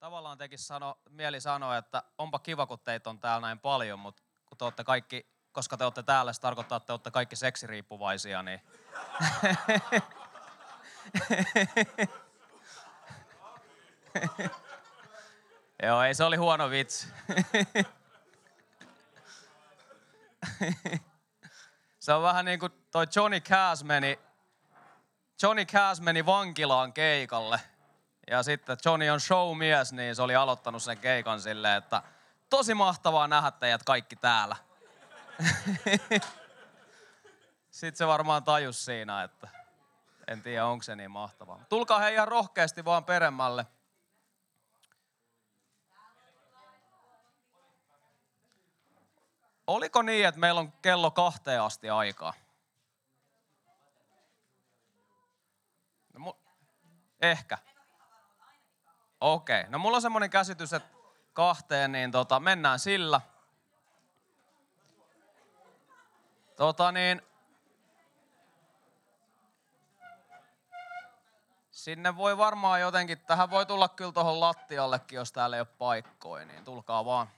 tavallaan tekisi sano, mieli sanoa, että onpa kiva, kun teitä on täällä näin paljon, mutta kun te olette kaikki, koska te olette täällä, se tarkoittaa, että te olette kaikki seksiriippuvaisia, niin... Joo, ei se oli huono vitsi. se on vähän niin kuin toi Johnny Cash meni, Johnny Cash meni vankilaan keikalle. Ja sitten Johnny on showmies, niin se oli aloittanut sen keikan silleen, että tosi mahtavaa nähdä teidät kaikki täällä. sitten se varmaan tajus siinä, että en tiedä onko se niin mahtavaa. Tulkaa he ihan rohkeasti vaan peremmälle. Oliko niin, että meillä on kello kahteen asti aikaa? No, mu- ehkä. Okei. Okay. No mulla on semmoinen käsitys, että kahteen, niin tota, mennään sillä. Tota niin, sinne voi varmaan jotenkin, tähän voi tulla kyllä tuohon lattiallekin, jos täällä ei ole paikkoja, niin tulkaa vaan.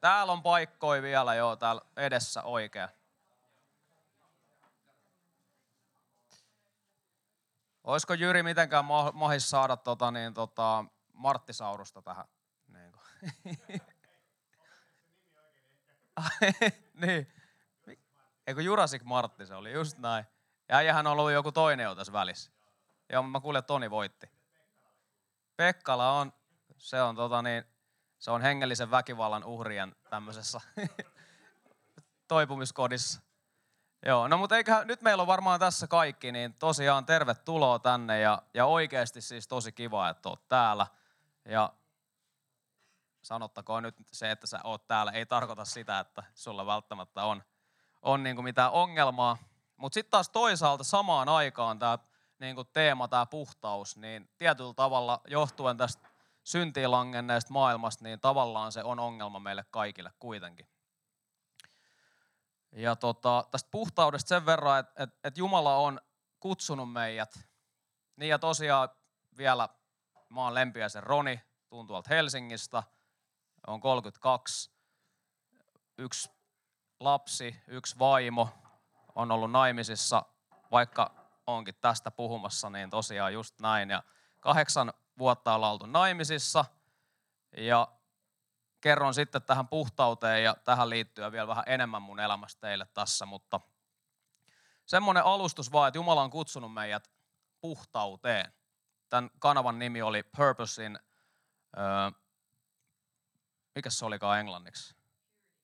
Täällä on paikkoja vielä, joo, täällä edessä oikein. Olisiko Jyri mitenkään mahis saada tota, niin, tota, Marttisaurusta tähän? Niin, niin. Eikö Jurassic Martti se oli, just näin. Ja on ollut joku toinen jo tässä välissä. Joo, mä kuulin, että Toni voitti. Pekkala on, se on tota niin, se on hengellisen väkivallan uhrien tämmöisessä toipumiskodissa. Joo, no mutta eikä, nyt meillä on varmaan tässä kaikki, niin tosiaan tervetuloa tänne ja, ja oikeasti siis tosi kiva, että oot täällä. Ja sanottakoon nyt se, että sä oot täällä, ei tarkoita sitä, että sulla välttämättä on, on niin kuin mitään ongelmaa. Mutta sitten taas toisaalta samaan aikaan tämä niin kuin teema, tämä puhtaus, niin tietyllä tavalla johtuen tästä syntiin langenneesta maailmasta, niin tavallaan se on ongelma meille kaikille kuitenkin. Ja tota, tästä puhtaudesta sen verran, että et, et Jumala on kutsunut meidät. Niin ja tosiaan vielä mä oon lempiäisen Roni, tuun tuolta Helsingistä, on 32, yksi lapsi, yksi vaimo, on ollut naimisissa, vaikka onkin tästä puhumassa, niin tosiaan just näin. Ja kahdeksan vuotta ollaan oltu naimisissa ja kerron sitten tähän puhtauteen ja tähän liittyen vielä vähän enemmän mun elämästä teille tässä, mutta semmoinen alustus vaan, että Jumala on kutsunut meidät puhtauteen. Tämän kanavan nimi oli Purposein, öö, mikä se olikaan englanniksi?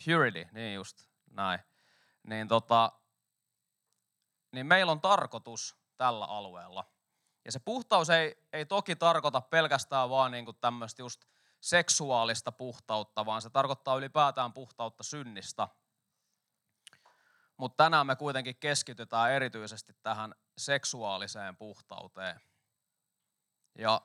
Purity, niin just näin. Niin, tota, niin meillä on tarkoitus tällä alueella – ja se puhtaus ei, ei toki tarkoita pelkästään vaan niin tämmöistä just seksuaalista puhtautta, vaan se tarkoittaa ylipäätään puhtautta synnistä. Mutta tänään me kuitenkin keskitytään erityisesti tähän seksuaaliseen puhtauteen. Ja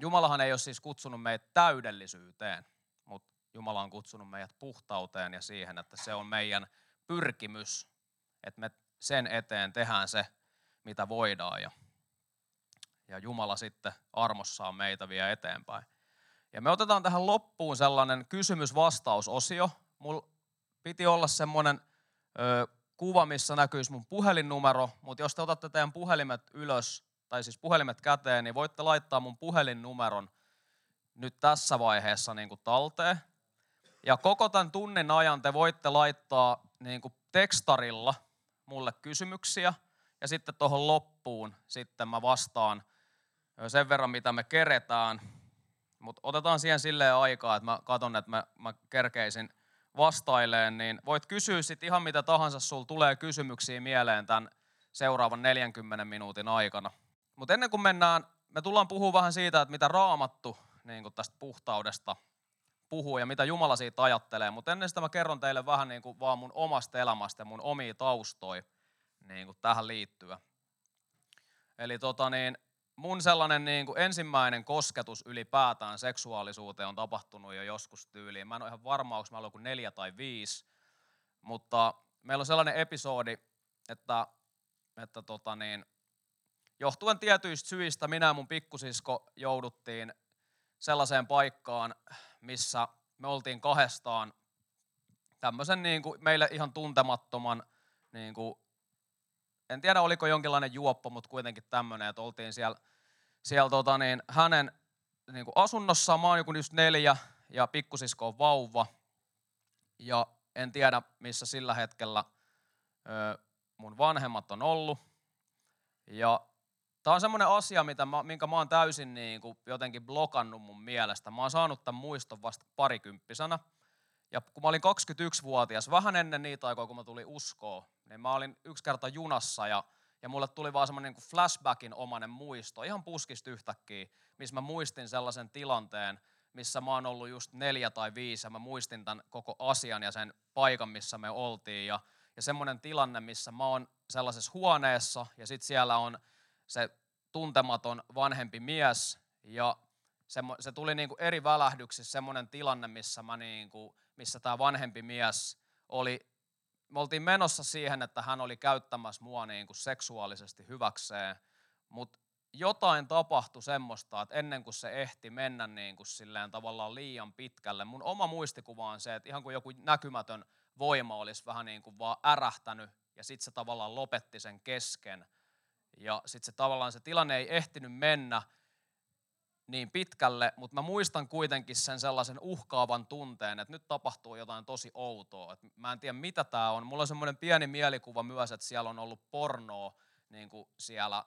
Jumalahan ei ole siis kutsunut meitä täydellisyyteen, mutta Jumala on kutsunut meidät puhtauteen ja siihen, että se on meidän pyrkimys, että me sen eteen tehdään se, mitä voidaan. Ja ja Jumala sitten armossaan meitä vie eteenpäin. Ja me otetaan tähän loppuun sellainen kysymys-vastausosio. Mulla piti olla semmoinen ö, kuva, missä näkyisi mun puhelinnumero, mutta jos te otatte teidän puhelimet ylös, tai siis puhelimet käteen, niin voitte laittaa mun puhelinnumeron nyt tässä vaiheessa niin kuin talteen. Ja koko tämän tunnin ajan te voitte laittaa niin kuin tekstarilla mulle kysymyksiä, ja sitten tuohon loppuun sitten mä vastaan – sen verran, mitä me keretään. Mutta otetaan siihen silleen aikaa, että mä katson, että mä, mä kerkeisin vastaileen, niin voit kysyä sitten ihan mitä tahansa, sul tulee kysymyksiä mieleen tämän seuraavan 40 minuutin aikana. Mutta ennen kuin mennään, me tullaan puhua vähän siitä, että mitä raamattu niin kuin tästä puhtaudesta puhuu ja mitä Jumala siitä ajattelee. Mutta ennen sitä mä kerron teille vähän niin kuin vaan mun omasta elämästä ja mun omia taustoja niin kuin tähän liittyen. Eli tota niin, mun sellainen niin kuin ensimmäinen kosketus ylipäätään seksuaalisuuteen on tapahtunut jo joskus tyyliin. Mä en ole ihan varma, onko mä ollut kuin neljä tai viisi, mutta meillä on sellainen episodi, että, että tota niin, johtuen tietyistä syistä minä ja mun pikkusisko jouduttiin sellaiseen paikkaan, missä me oltiin kahdestaan tämmöisen niin kuin meille ihan tuntemattoman, niin kuin, en tiedä oliko jonkinlainen juoppo, mutta kuitenkin tämmöinen, että oltiin siellä, siellä tota niin, hänen niin kuin asunnossaan, mä oon joku just neljä ja pikkusisko on vauva. Ja en tiedä, missä sillä hetkellä ö, mun vanhemmat on ollut. Ja Tämä on semmoinen asia, mitä mä, minkä mä oon täysin niin kuin jotenkin blokannut mun mielestä. Mä oon saanut tämän muiston vasta parikymppisenä. Ja kun mä olin 21-vuotias, vähän ennen niitä aikoja, kun mä tulin uskoon, niin mä olin yksi kerta junassa ja, ja mulle tuli vaan semmoinen niin flashbackin omanen muisto, ihan puskista yhtäkkiä, missä mä muistin sellaisen tilanteen, missä mä oon ollut just neljä tai viisi ja mä muistin tämän koko asian ja sen paikan, missä me oltiin. Ja, ja semmoinen tilanne, missä mä oon sellaisessa huoneessa ja sitten siellä on se tuntematon vanhempi mies ja se, tuli niin kuin eri välähdyksissä semmoinen tilanne, missä, mä niin kuin, missä tämä vanhempi mies oli, me oltiin menossa siihen, että hän oli käyttämässä mua niin kuin seksuaalisesti hyväkseen, mutta jotain tapahtui semmoista, että ennen kuin se ehti mennä niin kuin silleen tavallaan liian pitkälle, mun oma muistikuva on se, että ihan kuin joku näkymätön voima olisi vähän niin kuin vaan ärähtänyt ja sitten se tavallaan lopetti sen kesken. Ja sitten se tavallaan se tilanne ei ehtinyt mennä niin pitkälle, mutta mä muistan kuitenkin sen sellaisen uhkaavan tunteen, että nyt tapahtuu jotain tosi outoa. Et mä en tiedä mitä tämä on. Mulla on semmoinen pieni mielikuva myös, että siellä on ollut pornoa niin kuin siellä,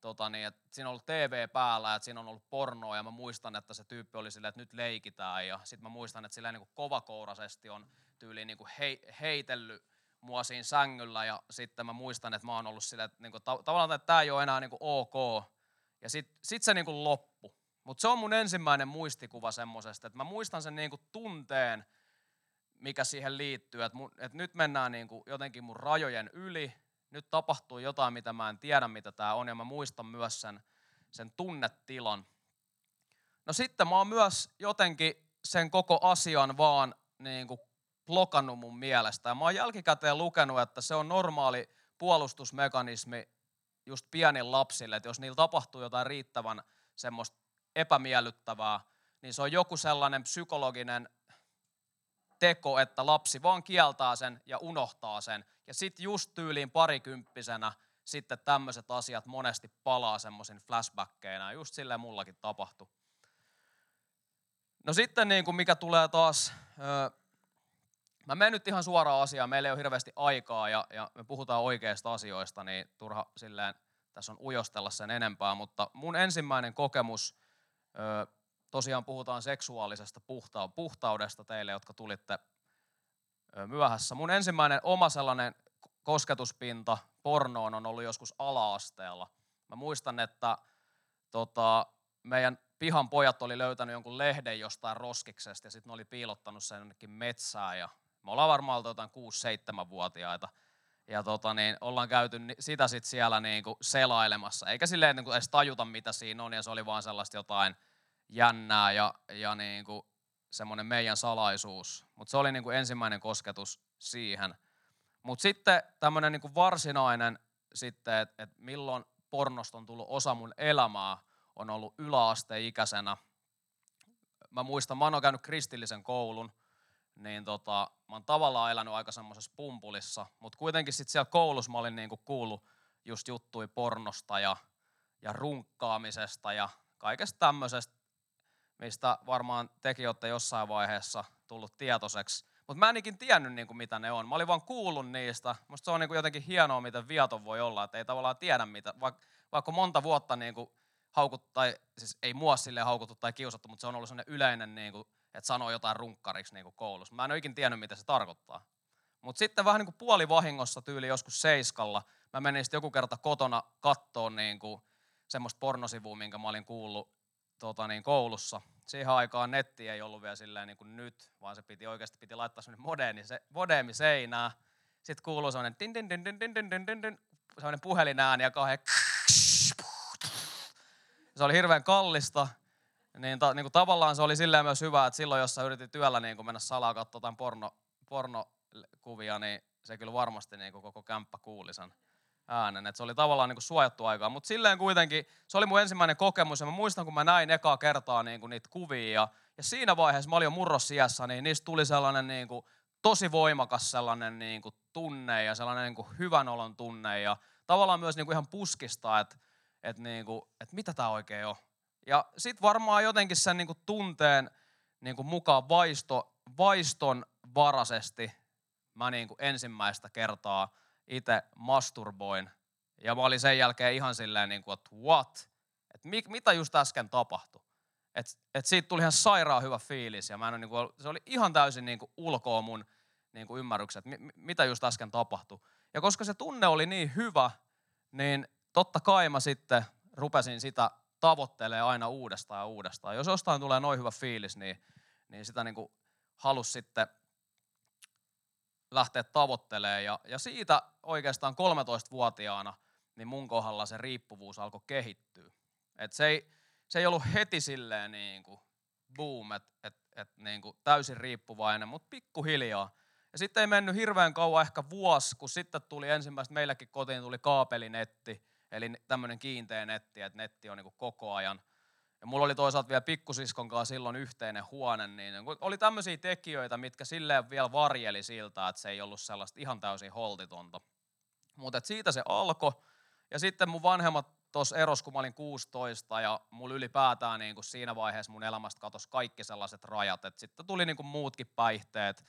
tota niin, että siinä on ollut TV päällä, että siinä on ollut pornoa ja mä muistan, että se tyyppi oli silleen, että nyt leikitään ja sitten mä muistan, että sillä niin kuin kovakourasesti on tyyliin niin kuin hei, heitellyt mua siinä sängyllä ja sitten mä muistan, että mä oon ollut silleen, että niinku, tavallaan että tämä ei ole enää niinku ok. Ja sitten sit se niinku loppu. Mutta se on mun ensimmäinen muistikuva semmoisesta, että mä muistan sen niinku tunteen, mikä siihen liittyy, että, että nyt mennään niinku jotenkin mun rajojen yli, nyt tapahtuu jotain, mitä mä en tiedä, mitä tämä on, ja mä muistan myös sen, sen tunnetilan. No sitten mä oon myös jotenkin sen koko asian vaan niin kuin blokannut mun mielestä. Ja mä oon jälkikäteen lukenut, että se on normaali puolustusmekanismi just pienin lapsille, että jos niillä tapahtuu jotain riittävän semmoista epämiellyttävää, niin se on joku sellainen psykologinen teko, että lapsi vaan kieltää sen ja unohtaa sen. Ja sitten just tyyliin parikymppisenä sitten tämmöiset asiat monesti palaa semmoisin flashbackkeina. Just silleen mullakin tapahtui. No sitten niin kuin mikä tulee taas Mä menen nyt ihan suoraan asiaan, meillä ei ole hirveästi aikaa ja, ja me puhutaan oikeista asioista, niin turha silleen tässä on ujostella sen enempää, mutta mun ensimmäinen kokemus, tosiaan puhutaan seksuaalisesta puhta- puhtaudesta teille, jotka tulitte myöhässä. Mun ensimmäinen oma sellainen kosketuspinta pornoon on ollut joskus ala-asteella. Mä muistan, että tota, meidän pihan pojat oli löytänyt jonkun lehden jostain roskiksesta ja sitten ne oli piilottanut sen jonnekin metsään ja me ollaan varmaan oltu jotain 6-7-vuotiaita. Ja tota, niin, ollaan käyty sitä sitten siellä niin kuin selailemassa. Eikä silleen niin kuin edes tajuta, mitä siinä on. Ja se oli vaan sellaista jotain jännää ja, ja niin kuin semmoinen meidän salaisuus. Mutta se oli niin kuin ensimmäinen kosketus siihen. Mutta sitten tämmöinen niin varsinainen sitten, että et milloin pornosta on tullut osa mun elämää, on ollut yläasteikäisenä. Mä muistan, mä oon käynyt kristillisen koulun, niin tota, mä oon tavallaan elänyt aika semmoisessa pumpulissa, mutta kuitenkin sitten siellä koulussa mä olin niinku kuullut just juttui pornosta ja, ja runkkaamisesta ja kaikesta tämmöisestä, mistä varmaan tekin olette jossain vaiheessa tullut tietoiseksi. Mutta mä en ikin tiennyt niinku, mitä ne on. Mä olin vaan kuullut niistä. Musta se on niinku jotenkin hienoa, miten viaton voi olla, että ei tavallaan tiedä mitä. Vaikka, vaikka monta vuotta niinku haukut, tai siis ei mua sille haukuttu tai kiusattu, mutta se on ollut sellainen yleinen niinku, että sanoo jotain runkkariksi niin koulussa. Mä en ole ikin tiennyt, mitä se tarkoittaa. Mutta sitten vähän niin kuin puolivahingossa tyyli joskus seiskalla, mä menin sitten joku kerta kotona kattoon niin kuin semmoista pornosivua, minkä mä olin kuullut tota niin, koulussa. Siihen aikaan netti ei ollut vielä silleen niin kuin nyt, vaan se piti oikeasti piti laittaa semmoinen modemi, se, modemi seinää. Sitten kuuluu semmoinen din, din, din, din, din, din, din, din, din, semmoinen puhelinääni ja kahden se oli hirveän kallista. Niin, ta, niin kuin tavallaan se oli silleen myös hyvä, että silloin jos sä yritit työllä niin kuin mennä salaa katsoa jotain porno, pornokuvia, niin se kyllä varmasti niin kuin koko kämppä kuuli sen äänen. Et se oli tavallaan niin kuin suojattu aikaa, mutta silleen kuitenkin se oli mun ensimmäinen kokemus ja mä muistan, kun mä näin ekaa kertaa niin kuin niitä kuvia ja, ja siinä vaiheessa mä olin jo murrossiässä, niin niistä tuli sellainen niin kuin, tosi voimakas sellainen niin kuin, tunne ja sellainen niin kuin, hyvän olon tunne ja tavallaan myös niin kuin, ihan puskista, että että, niin kuin, että mitä tämä oikein on. Ja sitten varmaan jotenkin sen niin kuin, tunteen niin kuin, mukaan vaisto, vaiston varaisesti mä niin kuin, ensimmäistä kertaa itse masturboin. Ja mä olin sen jälkeen ihan silleen, niin kuin, että what? Että mi, mitä just äsken tapahtui? Et, et siitä tuli ihan sairaan hyvä fiilis ja mä en niin kuin, se oli ihan täysin niin kuin, ulkoa mun niin kuin ymmärrykset, mi, mitä just äsken tapahtui. Ja koska se tunne oli niin hyvä, niin totta kai mä sitten rupesin sitä tavoittelee aina uudestaan ja uudestaan. Jos jostain tulee noin hyvä fiilis, niin, niin sitä niin halus sitten lähteä tavoittelemaan. Ja, ja siitä oikeastaan 13-vuotiaana niin mun kohdalla se riippuvuus alkoi kehittyä. Et se, ei, se ei ollut heti silleen niin kuin boom, että et, et niin kuin täysin riippuvainen, mutta pikkuhiljaa. Ja sitten ei mennyt hirveän kauan, ehkä vuosi, kun sitten tuli ensimmäistä, meilläkin kotiin tuli kaapelinetti, eli tämmöinen kiinteä netti, että netti on niin koko ajan. Ja mulla oli toisaalta vielä pikkusiskon kanssa silloin yhteinen huone, niin oli tämmöisiä tekijöitä, mitkä silleen vielä varjeli siltä, että se ei ollut sellaista ihan täysin holtitonta. Mutta siitä se alkoi. Ja sitten mun vanhemmat tuossa eros, kun mä olin 16 ja mulla ylipäätään niin kuin siinä vaiheessa mun elämästä katosi kaikki sellaiset rajat. Et sitten tuli niin muutkin päihteet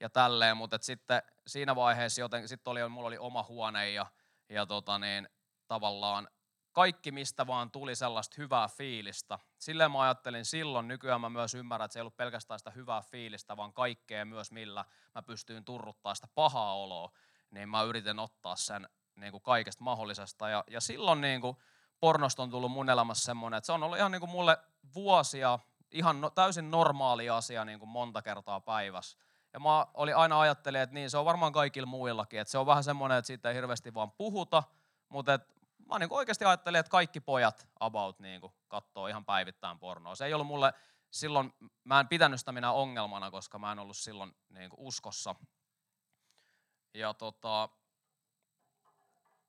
ja tälleen, mutta sitten siinä vaiheessa joten, sitten oli, mulla oli oma huone ja, ja tota niin, tavallaan kaikki, mistä vaan tuli sellaista hyvää fiilistä. Silleen mä ajattelin silloin, nykyään mä myös ymmärrän, että se ei ollut pelkästään sitä hyvää fiilistä, vaan kaikkea myös, millä mä pystyin turruttaa sitä pahaa oloa. Niin mä yritin ottaa sen niin kuin kaikesta mahdollisesta. Ja, ja silloin niin kuin pornosta on tullut mun elämässä semmoinen, että se on ollut ihan niin kuin mulle vuosia ihan no, täysin normaali asia niin kuin monta kertaa päivässä. Ja mä oli aina ajattelin, että niin se on varmaan kaikilla muillakin, että se on vähän semmoinen, että siitä ei hirveästi vaan puhuta, mutta et mä niin oikeasti ajattelin, että kaikki pojat about niin kuin katsoo ihan päivittäin pornoa. Se ei ollut mulle silloin, mä en pitänyt sitä minä ongelmana, koska mä en ollut silloin niin kuin uskossa. Ja, tota,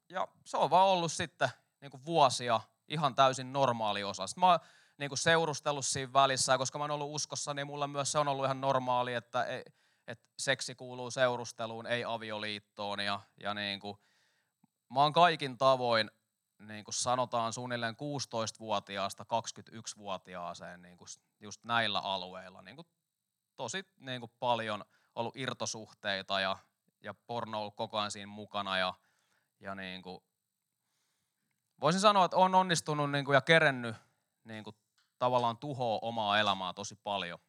ja se on vaan ollut sitten niin kuin vuosia ihan täysin normaali osa. Sitten mä niin kuin seurustellut siinä välissä, koska mä oon ollut uskossa, niin mulla myös se on ollut ihan normaali, että, että seksi kuuluu seurusteluun, ei avioliittoon. Ja, ja niin kuin, mä oon kaikin tavoin niin kuin sanotaan suunnilleen 16-vuotiaasta 21-vuotiaaseen niin kuin just näillä alueilla niin kuin tosi niin kuin paljon ollut irtosuhteita ja, ja porno ollut koko ajan siinä mukana ja, ja niin kuin, voisin sanoa, että on onnistunut niin kuin ja kerennyt niin kuin tavallaan tuhoa omaa elämää tosi paljon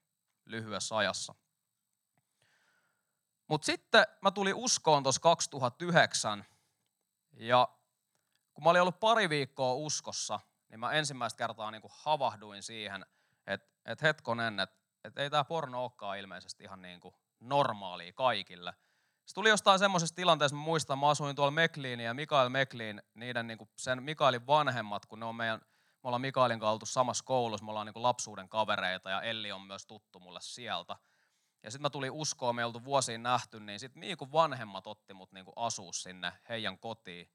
lyhyessä ajassa. Mutta sitten mä tulin uskoon tuossa 2009 ja kun mä olin ollut pari viikkoa uskossa, niin mä ensimmäistä kertaa niin kuin havahduin siihen, että, että hetkonen, että, että ei tämä porno olekaan ilmeisesti ihan niin kuin normaalia kaikille. Se tuli jostain semmoisesta tilanteesta, mä muistan, mä asuin tuolla Mekliin ja Mikael Mekliin, niiden niin kuin sen Mikaelin vanhemmat, kun ne on meidän, me ollaan Mikaelin kanssa oltu samassa koulussa, me ollaan niin kuin lapsuuden kavereita ja Elli on myös tuttu mulle sieltä. Ja sitten mä tulin uskoon, me oltu vuosiin nähty, niin sitten Miikun vanhemmat otti mut niin asuu sinne heidän kotiin.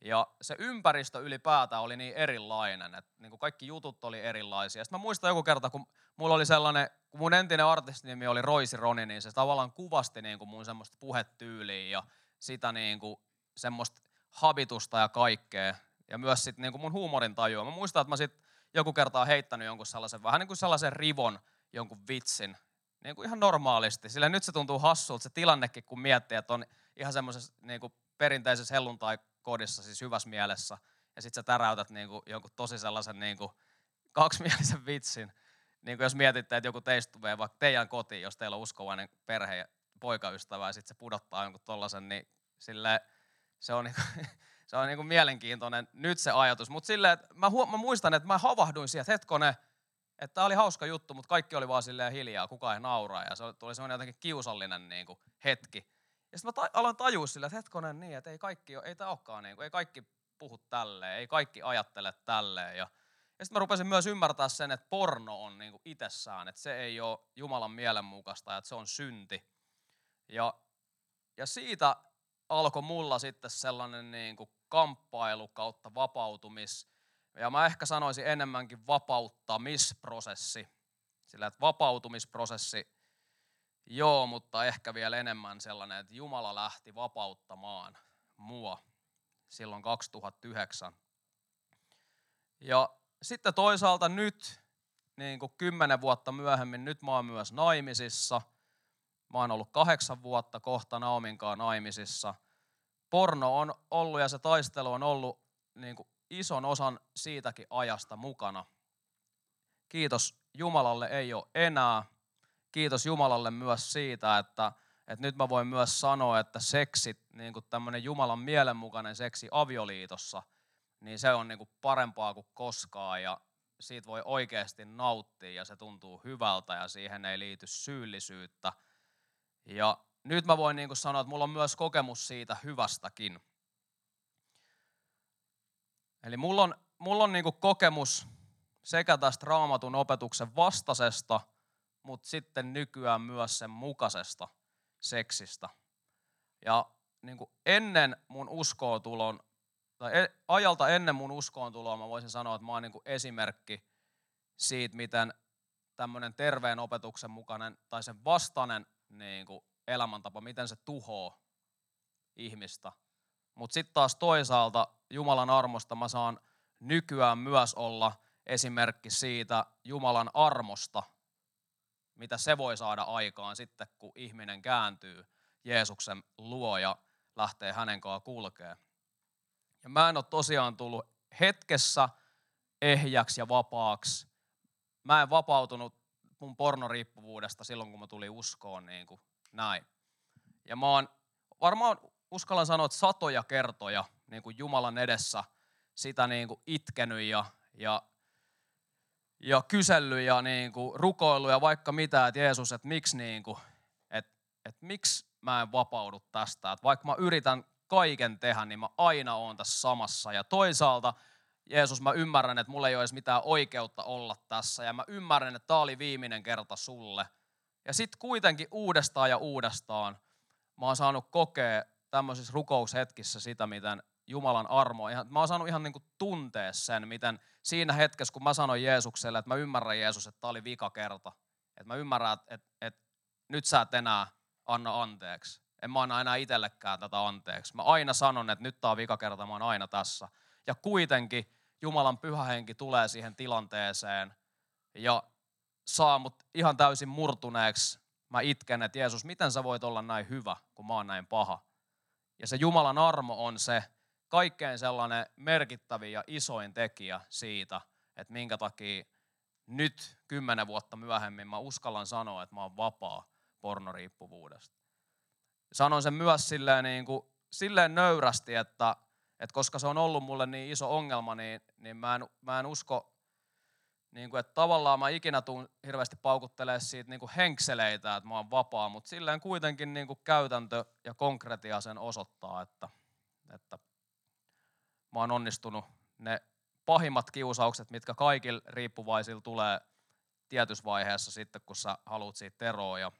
Ja se ympäristö ylipäätään oli niin erilainen, että niin kuin kaikki jutut oli erilaisia. Sitten mä muistan joku kerta, kun mulla oli sellainen, kun mun entinen artistinimi oli Roisi Roni, niin se tavallaan kuvasti niin kuin mun semmoista puhetyyliä ja sitä niin kuin semmoista habitusta ja kaikkea. Ja myös sitten niin kuin mun huumorin tajua. Mä muistan, että mä sitten joku kerta on heittänyt jonkun sellaisen, vähän niin kuin sellaisen rivon, jonkun vitsin, niin kuin ihan normaalisti. Sillä nyt se tuntuu hassulta se tilannekin, kun miettii, että on ihan semmoisessa niin kuin perinteisessä helluntai kodissa siis hyvässä mielessä, ja sitten sä täräytät niin kuin jonkun tosi sellaisen niin kuin kaksimielisen vitsin. Niin kuin jos mietitte, että joku teistä tulee vaikka teidän kotiin, jos teillä on uskovainen perhe ja poikaystävä, ja sitten se pudottaa jonkun tollasen, niin sille se on, niinku, se on niinku mielenkiintoinen nyt se ajatus. Mutta silleen, että mä, mä, muistan, että mä havahduin siihen, että hetkone, että tämä oli hauska juttu, mutta kaikki oli vaan silleen hiljaa, kukaan ei nauraa. Ja se tuli semmoinen jotenkin kiusallinen niin kuin hetki. Ja sitten mä ta- aloin tajua sillä, että hetkonen niin, että ei kaikki, ei tämä olekaan niin ei kaikki puhu tälleen, ei kaikki ajattele tälleen. Ja, ja sitten mä rupesin myös ymmärtää sen, että porno on niin kuin itsessään, että se ei ole Jumalan mielenmukaista että se on synti. Ja, ja siitä alkoi mulla sitten sellainen niin kuin kamppailu kautta vapautumis. Ja mä ehkä sanoisin enemmänkin vapauttamisprosessi. Sillä että vapautumisprosessi, joo, mutta ehkä vielä enemmän sellainen, että Jumala lähti vapauttamaan mua silloin 2009. Ja sitten toisaalta nyt, niin kuin kymmenen vuotta myöhemmin, nyt mä oon myös naimisissa. Mä oon ollut kahdeksan vuotta kohta Naominkaan naimisissa. Porno on ollut ja se taistelu on ollut niin kuin ison osan siitäkin ajasta mukana. Kiitos Jumalalle ei ole enää. Kiitos Jumalalle myös siitä, että, että nyt mä voin myös sanoa, että seksi, niin kuin tämmöinen Jumalan mielenmukainen seksi avioliitossa, niin se on niin kuin parempaa kuin koskaan ja siitä voi oikeasti nauttia ja se tuntuu hyvältä ja siihen ei liity syyllisyyttä. Ja nyt mä voin niin kuin sanoa, että mulla on myös kokemus siitä hyvästäkin. Eli mulla on, mulla on niin kuin kokemus sekä tästä raamatun opetuksen vastaisesta, mutta sitten nykyään myös sen mukaisesta seksistä. Ja niin kuin ennen mun uskootulon, tai e, ajalta ennen mun uskoontuloa mä voisin sanoa, että mä oon niin kuin esimerkki siitä, miten tämmöinen terveen opetuksen mukainen tai sen vastainen niin kuin elämäntapa, miten se tuhoo ihmistä. Mutta sitten taas toisaalta Jumalan armosta mä saan nykyään myös olla esimerkki siitä Jumalan armosta, mitä se voi saada aikaan sitten, kun ihminen kääntyy Jeesuksen luo ja lähtee hänen kanssaan kulkee. Ja mä en ole tosiaan tullut hetkessä ehjäksi ja vapaaksi. Mä en vapautunut mun pornoriippuvuudesta silloin, kun mä tulin uskoon niin kuin näin. Ja mä oon varmaan uskallan sanoa, että satoja kertoja niin kuin Jumalan edessä sitä niin kuin itkenyt ja, ja, ja kysellyt ja niin kuin rukoillut ja vaikka mitä, että Jeesus, että miksi, niin kuin, että, että miksi mä en vapaudu tästä. Että vaikka mä yritän kaiken tehdä, niin mä aina oon tässä samassa. Ja toisaalta Jeesus, mä ymmärrän, että mulla ei ole edes mitään oikeutta olla tässä. Ja mä ymmärrän, että tämä oli viimeinen kerta sulle. Ja sitten kuitenkin uudestaan ja uudestaan mä oon saanut kokea tämmöisissä rukoushetkissä sitä, miten Jumalan armo, ihan, mä oon saanut ihan niin kuin tuntea sen, miten siinä hetkessä, kun mä sanoin Jeesukselle, että mä ymmärrän Jeesus, että tämä oli vika kerta. Että mä ymmärrän, että, että, että nyt sä et enää anna anteeksi. En mä anna enää itsellekään tätä anteeksi. Mä aina sanon, että nyt tää on vika kerta, mä oon aina tässä. Ja kuitenkin Jumalan pyhä henki tulee siihen tilanteeseen ja saa mut ihan täysin murtuneeksi. Mä itken, että Jeesus, miten sä voit olla näin hyvä, kun mä oon näin paha. Ja se Jumalan armo on se kaikkein sellainen merkittävin ja isoin tekijä siitä, että minkä takia nyt kymmenen vuotta myöhemmin mä uskallan sanoa, että mä oon vapaa pornoriippuvuudesta. Sanon sen myös silleen, niin kuin, silleen nöyrästi, että, että koska se on ollut mulle niin iso ongelma, niin, niin mä, en, mä en usko, niin kuin, että tavallaan mä ikinä tuun hirveästi paukuttelemaan siitä niin kuin henkseleitä, että mä oon vapaa, mutta silleen kuitenkin niin kuin käytäntö ja konkretia sen osoittaa, että, että mä oon onnistunut ne pahimmat kiusaukset, mitkä kaikilla riippuvaisilla tulee tietyssä vaiheessa sitten, kun sä haluat siitä eroa ja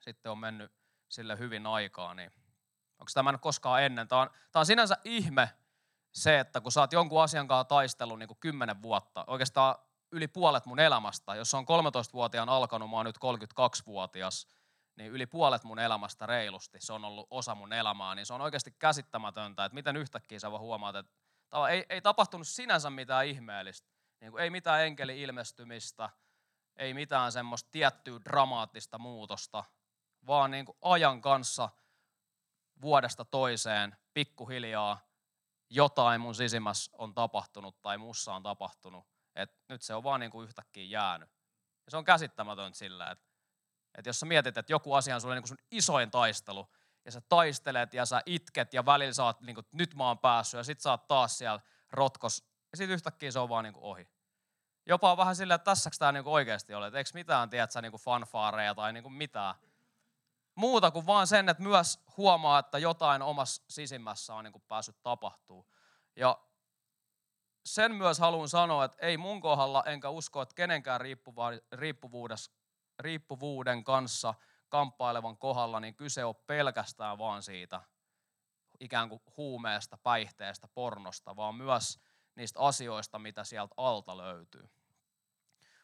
sitten on mennyt sille hyvin aikaa, niin onko tämä koskaan ennen? Tämä on, tämä on sinänsä ihme se, että kun sä oot jonkun asian kanssa taistellut niin 10 vuotta, oikeastaan yli puolet mun elämästä. Jos on 13-vuotiaan alkanut, mä oon nyt 32-vuotias, niin yli puolet mun elämästä reilusti, se on ollut osa mun elämää, niin se on oikeasti käsittämätöntä, että miten yhtäkkiä sä voi huomata, että ei, ei tapahtunut sinänsä mitään ihmeellistä. Niin kuin ei mitään enkeli-ilmestymistä, ei mitään semmoista tiettyä dramaattista muutosta, vaan niin kuin ajan kanssa vuodesta toiseen pikkuhiljaa jotain mun sisimmässä on tapahtunut tai mussa on tapahtunut että nyt se on vaan niin kuin yhtäkkiä jäänyt. Ja se on käsittämätöntä sillä, että, että jos sä mietit, että joku asia on sulle niin sun isoin taistelu, ja sä taistelet ja sä itket ja välillä sä oot, niin kuin, nyt mä oon päässyt, ja sit sä oot taas siellä rotkos, ja sit yhtäkkiä se on vaan niin kuin ohi. Jopa vähän silleen, että tässäks tää niin kuin oikeasti ole, että eikö mitään, tiedätkö, niin kuin fanfaareja tai niin kuin mitään. Muuta kuin vaan sen, että myös huomaa, että jotain omassa sisimmässä on niin kuin päässyt tapahtuu. Ja sen myös haluan sanoa, että ei mun kohdalla, enkä usko, että kenenkään riippuvuuden kanssa kamppailevan kohdalla, niin kyse on pelkästään vaan siitä ikään kuin huumeesta, päihteestä, pornosta, vaan myös niistä asioista, mitä sieltä alta löytyy.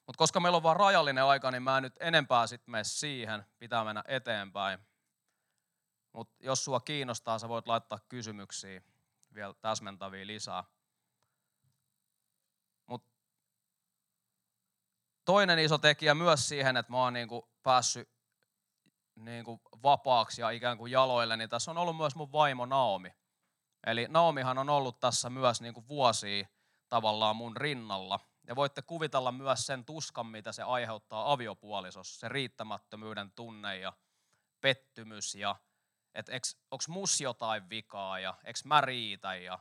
Mutta koska meillä on vain rajallinen aika, niin mä en nyt enempää sitten mene siihen, pitää mennä eteenpäin. Mutta jos sua kiinnostaa, sä voit laittaa kysymyksiä vielä täsmentäviä lisää. Mut toinen iso tekijä myös siihen, että mä oon niinku päässyt niinku vapaaksi ja ikään kuin jaloille, niin tässä on ollut myös mun vaimo Naomi. Eli Naomihan on ollut tässä myös niinku vuosia tavallaan mun rinnalla. Ja voitte kuvitella myös sen tuskan, mitä se aiheuttaa aviopuolisossa, se riittämättömyyden tunne ja pettymys ja että onko mus jotain vikaa ja eikö mä riitä. Ja,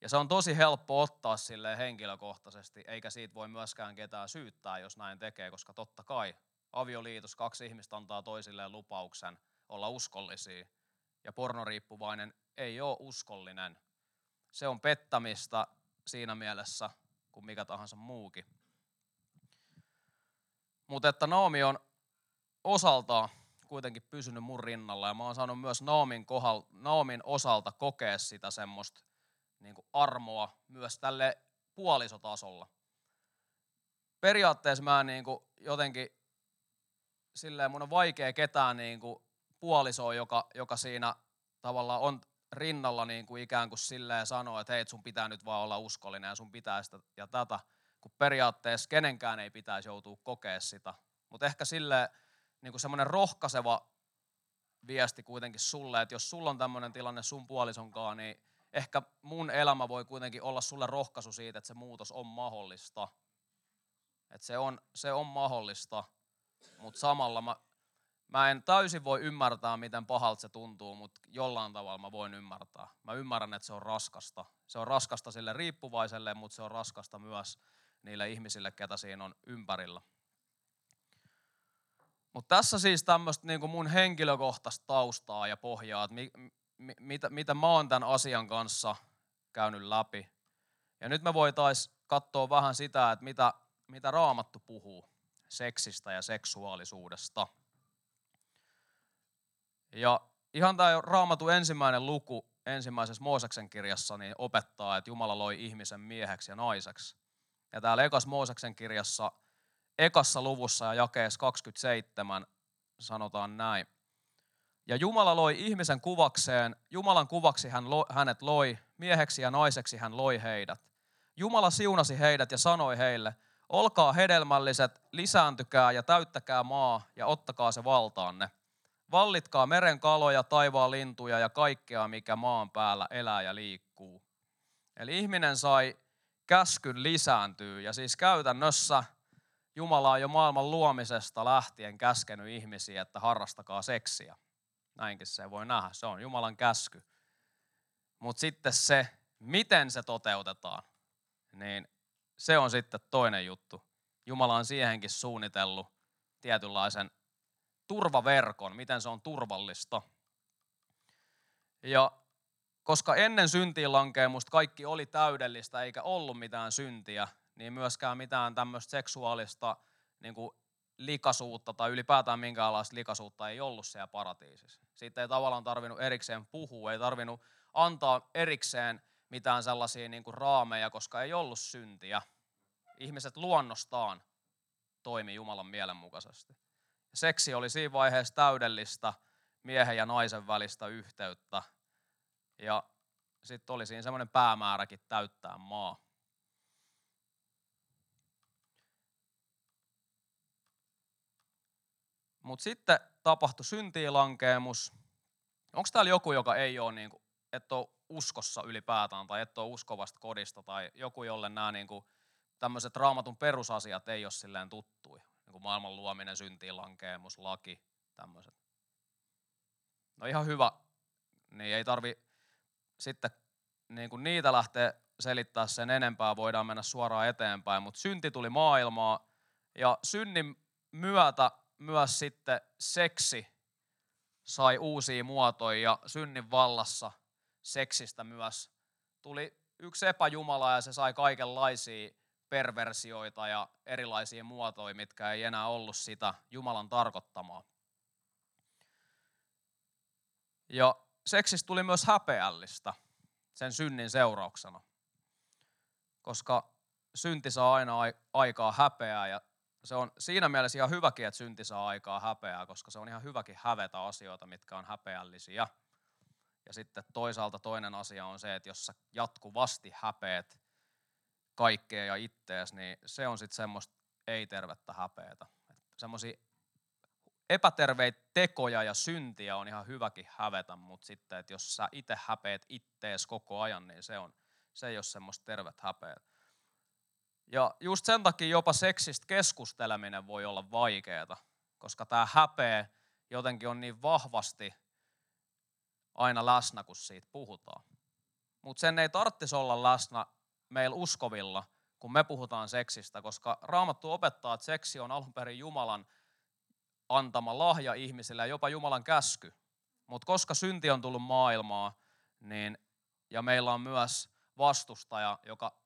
ja se on tosi helppo ottaa sille henkilökohtaisesti, eikä siitä voi myöskään ketään syyttää, jos näin tekee, koska totta kai avioliitos kaksi ihmistä antaa toisilleen lupauksen olla uskollisia. Ja pornoriippuvainen ei ole uskollinen. Se on pettämistä siinä mielessä kuin mikä tahansa muukin. Mutta että Naomi on osaltaan kuitenkin pysynyt mun rinnalla ja mä oon saanut myös Naomin, kohdal, Naomin osalta kokea sitä semmoista niin armoa myös tälle puolisotasolla. Periaatteessa mä niin kuin jotenkin silleen mun on vaikea ketään niin kuin puolisoa, joka, joka siinä tavallaan on rinnalla niin kuin ikään kuin silleen sanoo, että hei, sun pitää nyt vaan olla uskollinen ja sun pitää sitä ja tätä, kun periaatteessa kenenkään ei pitäisi joutua kokea sitä. Mutta ehkä silleen niin kuin semmoinen rohkaiseva viesti kuitenkin sulle, että jos sulla on tämmöinen tilanne sun puolisonkaan, niin ehkä mun elämä voi kuitenkin olla sulle rohkaisu siitä, että se muutos on mahdollista. Että se on, se on mahdollista, mutta samalla mä, mä en täysin voi ymmärtää, miten pahalta se tuntuu, mutta jollain tavalla mä voin ymmärtää. Mä ymmärrän, että se on raskasta. Se on raskasta sille riippuvaiselle, mutta se on raskasta myös niille ihmisille, ketä siinä on ympärillä. Mutta tässä siis tämmöistä niin mun henkilökohtaista taustaa ja pohjaa, että mitä, mitä mä oon tämän asian kanssa käynyt läpi. Ja nyt me voitaisiin katsoa vähän sitä, että mitä, mitä Raamattu puhuu seksistä ja seksuaalisuudesta. Ja ihan tämä Raamatun ensimmäinen luku ensimmäisessä Mooseksen kirjassa niin opettaa, että Jumala loi ihmisen mieheksi ja naiseksi. Ja täällä ekas Mooseksen kirjassa – ekassa luvussa ja jakeessa 27 sanotaan näin. Ja Jumala loi ihmisen kuvakseen, Jumalan kuvaksi hän lo, hänet loi, mieheksi ja naiseksi hän loi heidät. Jumala siunasi heidät ja sanoi heille, olkaa hedelmälliset, lisääntykää ja täyttäkää maa ja ottakaa se valtaanne. Vallitkaa meren kaloja, taivaan lintuja ja kaikkea, mikä maan päällä elää ja liikkuu. Eli ihminen sai käskyn lisääntyä ja siis käytännössä – Jumala on jo maailman luomisesta lähtien käskenyt ihmisiä, että harrastakaa seksiä. Näinkin se voi nähdä, se on Jumalan käsky. Mutta sitten se, miten se toteutetaan, niin se on sitten toinen juttu. Jumala on siihenkin suunnitellut tietynlaisen turvaverkon, miten se on turvallista. Ja koska ennen syntiin lankeemusta kaikki oli täydellistä eikä ollut mitään syntiä, niin myöskään mitään tämmöistä seksuaalista niin kuin likaisuutta tai ylipäätään minkäänlaista likaisuutta ei ollut siellä paratiisissa. Siitä ei tavallaan tarvinnut erikseen puhua, ei tarvinnut antaa erikseen mitään sellaisia niin kuin raameja, koska ei ollut syntiä. Ihmiset luonnostaan toimi Jumalan mielenmukaisesti. Seksi oli siinä vaiheessa täydellistä miehen ja naisen välistä yhteyttä. Ja sitten oli siinä semmoinen päämääräkin täyttää maa. Mutta sitten tapahtui syntiilankeemus. Onko täällä joku, joka ei ole, niin kuin, et ole uskossa ylipäätään tai et ole uskovasta kodista tai joku, jolle nämä niin kuin, tämmöiset raamatun perusasiat ei ole silleen tuttui. Niin kuin maailman luominen, syntiilankeemus, laki, tämmöiset. No ihan hyvä, niin ei tarvi sitten niin kuin niitä lähteä selittää sen enempää, voidaan mennä suoraan eteenpäin, mutta synti tuli maailmaa ja synnin myötä myös sitten seksi sai uusia muotoja ja synnin vallassa seksistä myös tuli yksi epäjumala ja se sai kaikenlaisia perversioita ja erilaisia muotoja, mitkä ei enää ollut sitä Jumalan tarkoittamaa. Ja seksistä tuli myös häpeällistä sen synnin seurauksena. Koska synti saa aina aikaa häpeää ja se on siinä mielessä ihan hyväkin, että synti saa aikaa häpeää, koska se on ihan hyväkin hävetä asioita, mitkä on häpeällisiä. Ja sitten toisaalta toinen asia on se, että jos sä jatkuvasti häpeät kaikkea ja ittees, niin se on sitten semmoista ei-tervettä häpeätä. Semmoisia epäterveitä tekoja ja syntiä on ihan hyväkin hävetä, mutta sitten, että jos sä itse häpeät ittees koko ajan, niin se, on, se ei ole semmoista tervet häpeät. Ja just sen takia jopa seksistä keskusteleminen voi olla vaikeaa, koska tämä häpeä jotenkin on niin vahvasti aina läsnä, kun siitä puhutaan. Mutta sen ei tarvitsisi olla läsnä meillä uskovilla, kun me puhutaan seksistä, koska Raamattu opettaa, että seksi on alun perin Jumalan antama lahja ihmisille ja jopa Jumalan käsky. Mutta koska synti on tullut maailmaa, niin, ja meillä on myös vastustaja, joka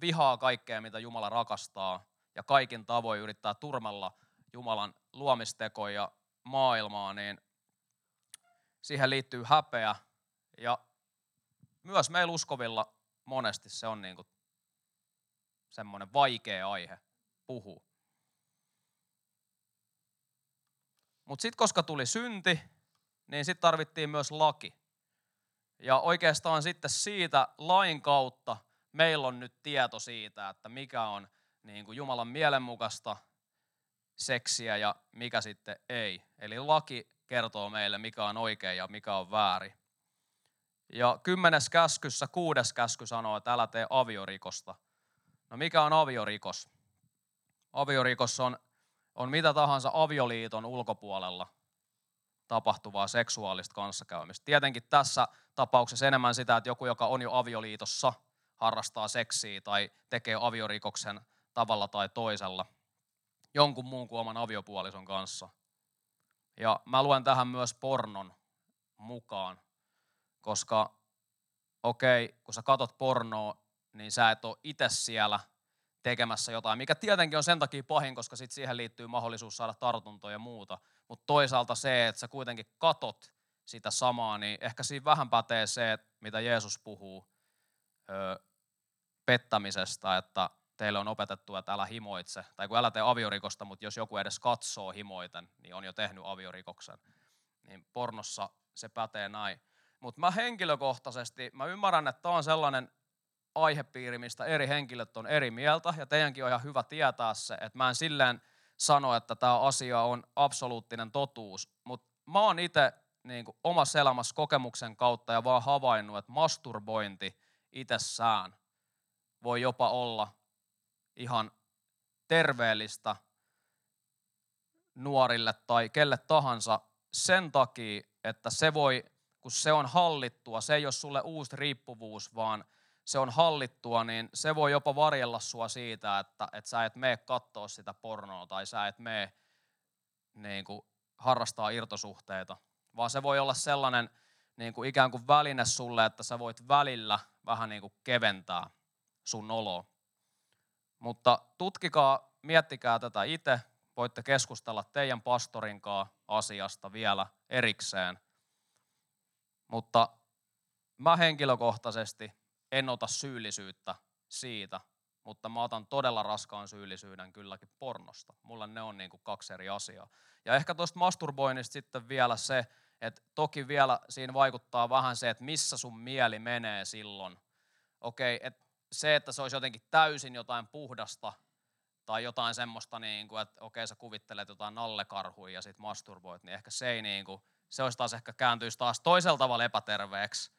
vihaa kaikkea, mitä Jumala rakastaa, ja kaikin tavoin yrittää turmella Jumalan luomistekoja maailmaa, niin siihen liittyy häpeä. Ja myös meillä uskovilla monesti se on niin kuin semmoinen vaikea aihe puhua. Mutta sitten koska tuli synti, niin sitten tarvittiin myös laki. Ja oikeastaan sitten siitä lain kautta meillä on nyt tieto siitä, että mikä on niin kuin Jumalan mielenmukaista seksiä ja mikä sitten ei. Eli laki kertoo meille, mikä on oikein ja mikä on väärin. Ja kymmenes käskyssä, kuudes käsky sanoo, että älä tee aviorikosta. No mikä on aviorikos? Aviorikos on, on mitä tahansa avioliiton ulkopuolella tapahtuvaa seksuaalista kanssakäymistä. Tietenkin tässä tapauksessa enemmän sitä, että joku, joka on jo avioliitossa, harrastaa seksiä tai tekee aviorikoksen tavalla tai toisella jonkun muun kuin oman aviopuolison kanssa. Ja mä luen tähän myös pornon mukaan, koska okei, okay, kun sä katot pornoa, niin sä et ole itse siellä tekemässä jotain, mikä tietenkin on sen takia pahin, koska sit siihen liittyy mahdollisuus saada tartuntoja ja muuta. Mutta toisaalta se, että sä kuitenkin katot sitä samaa, niin ehkä siinä vähän pätee se, mitä Jeesus puhuu öö, pettämisestä, että teille on opetettu, että älä himoitse, tai kun älä tee aviorikosta, mutta jos joku edes katsoo himoiten, niin on jo tehnyt aviorikoksen. Niin pornossa se pätee näin. Mutta mä henkilökohtaisesti, mä ymmärrän, että tämä on sellainen aihepiiri, mistä eri henkilöt on eri mieltä, ja teidänkin on ihan hyvä tietää se, että mä en silleen sano, että tämä asia on absoluuttinen totuus, mutta mä oon itse niin omassa elämässä kokemuksen kautta ja vaan havainnut, että masturbointi itsessään voi jopa olla ihan terveellistä nuorille tai kelle tahansa sen takia, että se voi, kun se on hallittua, se ei ole sulle uusi riippuvuus, vaan se on hallittua, niin se voi jopa varjella sua siitä, että, että sä et mene katsoa sitä pornoa tai sä et mene niin kuin, harrastaa irtosuhteita, vaan se voi olla sellainen niin kuin ikään kuin väline sulle, että sä voit välillä vähän niin kuin keventää sun oloa. Mutta tutkikaa, miettikää tätä itse. Voitte keskustella teidän pastorinkaan asiasta vielä erikseen. Mutta mä henkilökohtaisesti en ota syyllisyyttä siitä, mutta mä otan todella raskaan syyllisyyden kylläkin pornosta. Mulla ne on niin kuin kaksi eri asiaa. Ja ehkä tuosta masturboinnista sitten vielä se, että toki vielä siinä vaikuttaa vähän se, että missä sun mieli menee silloin. Okei, okay, että se, että se olisi jotenkin täysin jotain puhdasta tai jotain semmoista, niin kuin, että okei sä kuvittelet jotain nallekarhuja ja sit masturboit, niin ehkä se ei niin kuin, se olisi taas ehkä kääntyisi taas toisella tavalla epäterveeksi.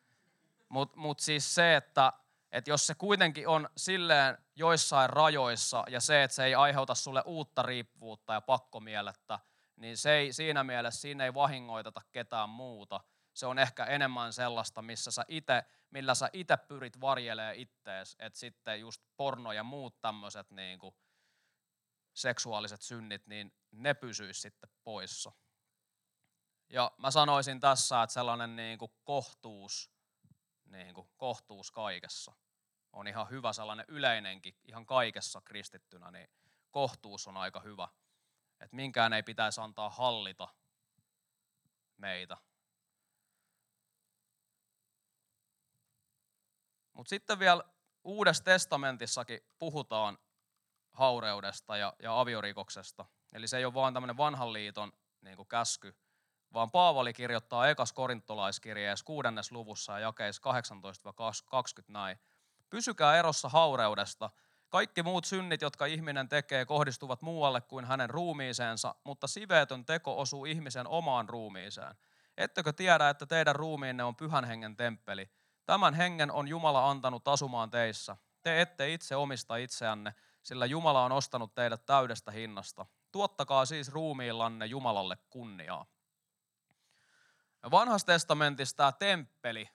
Mutta mut siis se, että et jos se kuitenkin on silleen joissain rajoissa ja se, että se ei aiheuta sulle uutta riippuvuutta ja pakkomielettä, niin se ei, siinä mielessä siinä ei vahingoiteta ketään muuta – se on ehkä enemmän sellaista, missä sä ite, millä sä itse pyrit varjelee ittees, että sitten just porno ja muut tämmöiset niin seksuaaliset synnit, niin ne pysyis sitten poissa. Ja mä sanoisin tässä, että sellainen niin kuin kohtuus, niin kuin kohtuus kaikessa on ihan hyvä sellainen yleinenkin, ihan kaikessa kristittynä, niin kohtuus on aika hyvä. Että minkään ei pitäisi antaa hallita meitä Mutta sitten vielä Uudessa testamentissakin puhutaan haureudesta ja, ja aviorikoksesta. Eli se ei ole vain tämmöinen vanhan liiton niin kuin käsky, vaan Paavali kirjoittaa ekas korintolaiskirjeessä kuudennes luvussa ja jakeissa 18-20 näin. Pysykää erossa haureudesta. Kaikki muut synnit, jotka ihminen tekee, kohdistuvat muualle kuin hänen ruumiiseensa, mutta siveetön teko osuu ihmisen omaan ruumiiseen. Ettekö tiedä, että teidän ruumiinne on pyhän hengen temppeli? Tämän hengen on Jumala antanut asumaan teissä. Te ette itse omista itseänne, sillä Jumala on ostanut teidät täydestä hinnasta. Tuottakaa siis ruumiillanne Jumalalle kunniaa. Vanhassa testamentissa tämä temppeli,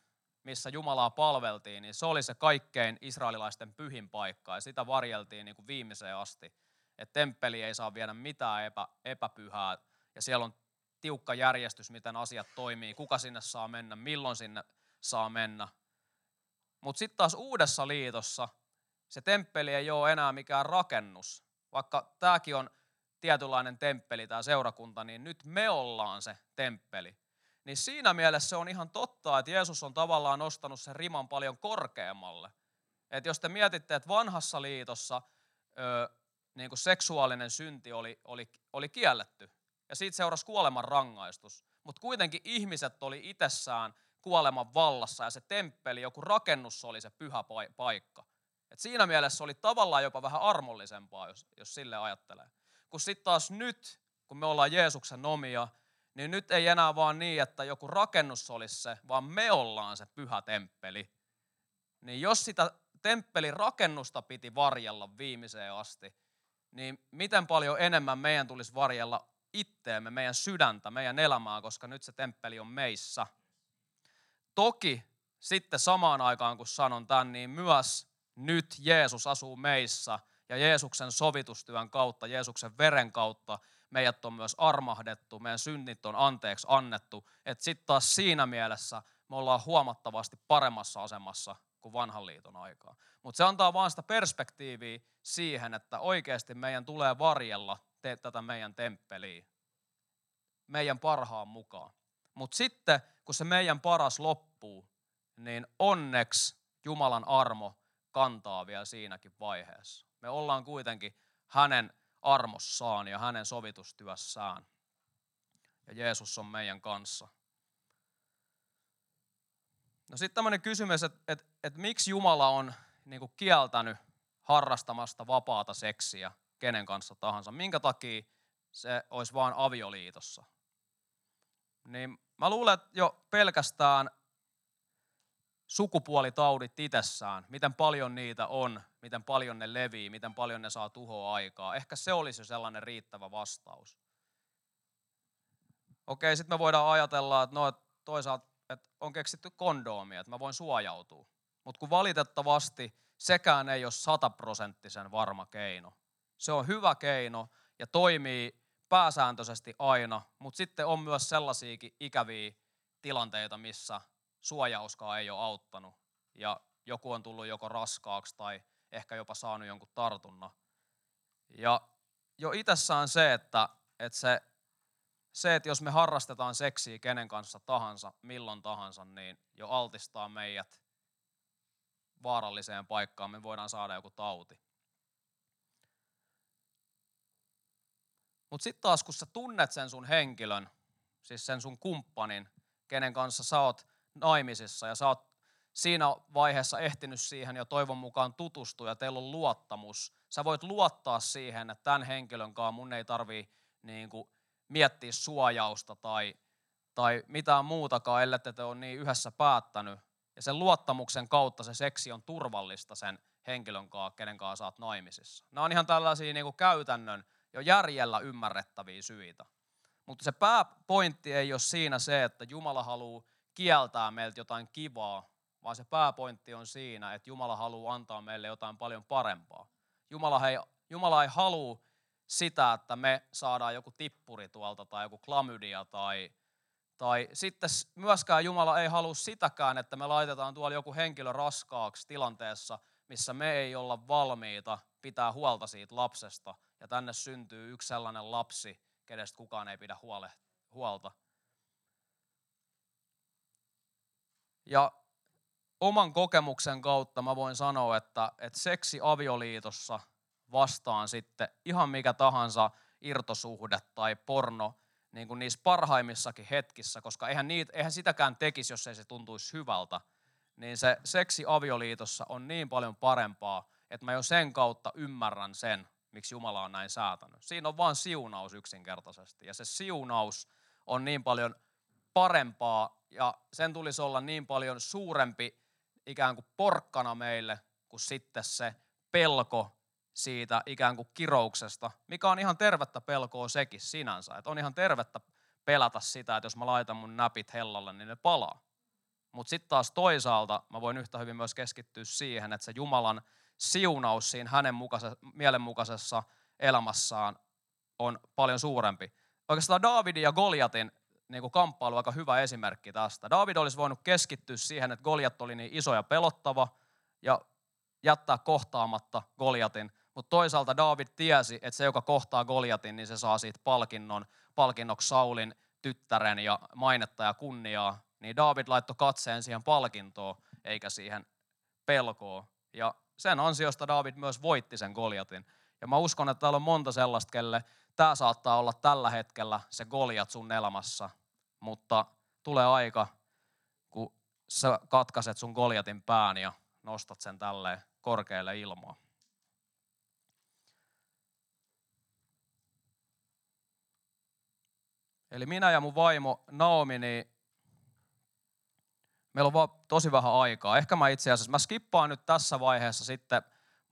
missä Jumalaa palveltiin, niin se oli se kaikkein israelilaisten pyhin paikka ja sitä varjeltiin niin kuin viimeiseen asti. Että temppeli ei saa viedä mitään epä, epäpyhää ja siellä on tiukka järjestys, miten asiat toimii, kuka sinne saa mennä, milloin sinne saa mennä. Mutta sitten taas uudessa liitossa se temppeli ei ole enää mikään rakennus. Vaikka tämäkin on tietynlainen temppeli, tämä seurakunta, niin nyt me ollaan se temppeli. Niin siinä mielessä se on ihan totta, että Jeesus on tavallaan nostanut sen riman paljon korkeammalle. Että jos te mietitte, että vanhassa liitossa ö, niin kuin seksuaalinen synti oli, oli, oli kielletty, ja siitä seurasi kuoleman rangaistus, mutta kuitenkin ihmiset oli itsessään kuoleman vallassa, ja se temppeli, joku rakennus oli se pyhä paikka. Et siinä mielessä oli tavallaan jopa vähän armollisempaa, jos, jos sille ajattelee. Kun sitten taas nyt, kun me ollaan Jeesuksen omia, niin nyt ei enää vaan niin, että joku rakennus olisi se, vaan me ollaan se pyhä temppeli. Niin jos sitä temppelin rakennusta piti varjella viimeiseen asti, niin miten paljon enemmän meidän tulisi varjella itteemme, meidän sydäntä, meidän elämää, koska nyt se temppeli on meissä. Toki sitten samaan aikaan, kun sanon tämän, niin myös nyt Jeesus asuu meissä ja Jeesuksen sovitustyön kautta, Jeesuksen veren kautta meidät on myös armahdettu, meidän synnit on anteeksi annettu. Että sitten taas siinä mielessä me ollaan huomattavasti paremmassa asemassa kuin vanhan liiton aikaa. Mutta se antaa vaan sitä perspektiiviä siihen, että oikeasti meidän tulee varjella te- tätä meidän temppeliä meidän parhaan mukaan. Mutta sitten, kun se meidän paras loppuu, niin onneksi Jumalan armo kantaa vielä siinäkin vaiheessa. Me ollaan kuitenkin hänen armossaan ja hänen sovitustyössään. Ja Jeesus on meidän kanssa. No sitten tämmöinen kysymys, että, että, että miksi Jumala on niin kuin kieltänyt harrastamasta vapaata seksiä kenen kanssa tahansa. Minkä takia se olisi vain avioliitossa? Niin mä luulen, että jo pelkästään sukupuolitaudit itsessään, miten paljon niitä on, miten paljon ne levii, miten paljon ne saa tuhoa aikaa. Ehkä se olisi sellainen riittävä vastaus. Okei, sitten me voidaan ajatella, että no, toisaalta että on keksitty kondoomia, että mä voin suojautua. Mutta kun valitettavasti sekään ei ole sataprosenttisen varma keino. Se on hyvä keino ja toimii pääsääntöisesti aina, mutta sitten on myös sellaisiakin ikäviä tilanteita, missä suojauskaan ei ole auttanut ja joku on tullut joko raskaaksi tai ehkä jopa saanut jonkun tartunnan. Ja jo itsessään se, että, että se, se, että jos me harrastetaan seksiä kenen kanssa tahansa, milloin tahansa, niin jo altistaa meidät vaaralliseen paikkaan, me voidaan saada joku tauti. Mutta sitten taas, kun sä tunnet sen sun henkilön, siis sen sun kumppanin, kenen kanssa sä oot naimisissa ja sä oot siinä vaiheessa ehtinyt siihen jo toivon mukaan tutustua ja teillä on luottamus. Sä voit luottaa siihen, että tämän henkilön kanssa mun ei tarvii niin kuin, miettiä suojausta tai, tai mitään muutakaan, ellei te ole niin yhdessä päättänyt. Ja sen luottamuksen kautta se seksi on turvallista sen henkilön kanssa, kenen kanssa saat naimisissa. Nämä on ihan tällaisia niin kuin käytännön, jo järjellä ymmärrettäviä syitä. Mutta se pääpointti ei ole siinä se, että Jumala haluaa kieltää meiltä jotain kivaa, vaan se pääpointti on siinä, että Jumala haluaa antaa meille jotain paljon parempaa. Jumala ei, Jumala ei halua sitä, että me saadaan joku tippuri tuolta tai joku klamydia tai, tai sitten myöskään Jumala ei halua sitäkään, että me laitetaan tuolla joku henkilö raskaaksi tilanteessa, missä me ei olla valmiita pitää huolta siitä lapsesta ja tänne syntyy yksi sellainen lapsi, kenestä kukaan ei pidä huole, huolta. Ja oman kokemuksen kautta mä voin sanoa, että, että seksi avioliitossa vastaan sitten ihan mikä tahansa irtosuhde tai porno niin kuin niissä parhaimmissakin hetkissä, koska eihän, niitä, eihän sitäkään tekisi, jos ei se tuntuisi hyvältä, niin se seksi avioliitossa on niin paljon parempaa, että mä jo sen kautta ymmärrän sen, miksi Jumala on näin säätänyt. Siinä on vain siunaus yksinkertaisesti. Ja se siunaus on niin paljon parempaa ja sen tulisi olla niin paljon suurempi ikään kuin porkkana meille kuin sitten se pelko siitä ikään kuin kirouksesta, mikä on ihan tervettä pelkoa sekin sinänsä. Että on ihan tervettä pelätä sitä, että jos mä laitan mun näpit hellalle, niin ne palaa. Mutta sitten taas toisaalta mä voin yhtä hyvin myös keskittyä siihen, että se Jumalan siunaus siinä hänen mukaisessa, mielenmukaisessa elämässään on paljon suurempi. Oikeastaan Davidin ja Goliatin niin kuin kamppailu on aika hyvä esimerkki tästä. David olisi voinut keskittyä siihen, että Goliat oli niin iso ja pelottava ja jättää kohtaamatta Goliatin. Mutta toisaalta David tiesi, että se, joka kohtaa Goliatin, niin se saa siitä palkinnon, palkinnoksi Saulin tyttären ja mainetta ja kunniaa. Niin David laittoi katseen siihen palkintoon, eikä siihen pelkoon. Ja sen ansiosta David myös voitti sen Goliatin. Ja mä uskon, että täällä on monta sellaista, kelle tämä saattaa olla tällä hetkellä se Goliat sun elämässä, mutta tulee aika, kun sä katkaset sun Goliatin pään ja nostat sen tälleen korkealle ilmaa. Eli minä ja mun vaimo Naomi, niin meillä on vaan tosi vähän aikaa. Ehkä mä itse asiassa, mä skippaan nyt tässä vaiheessa sitten,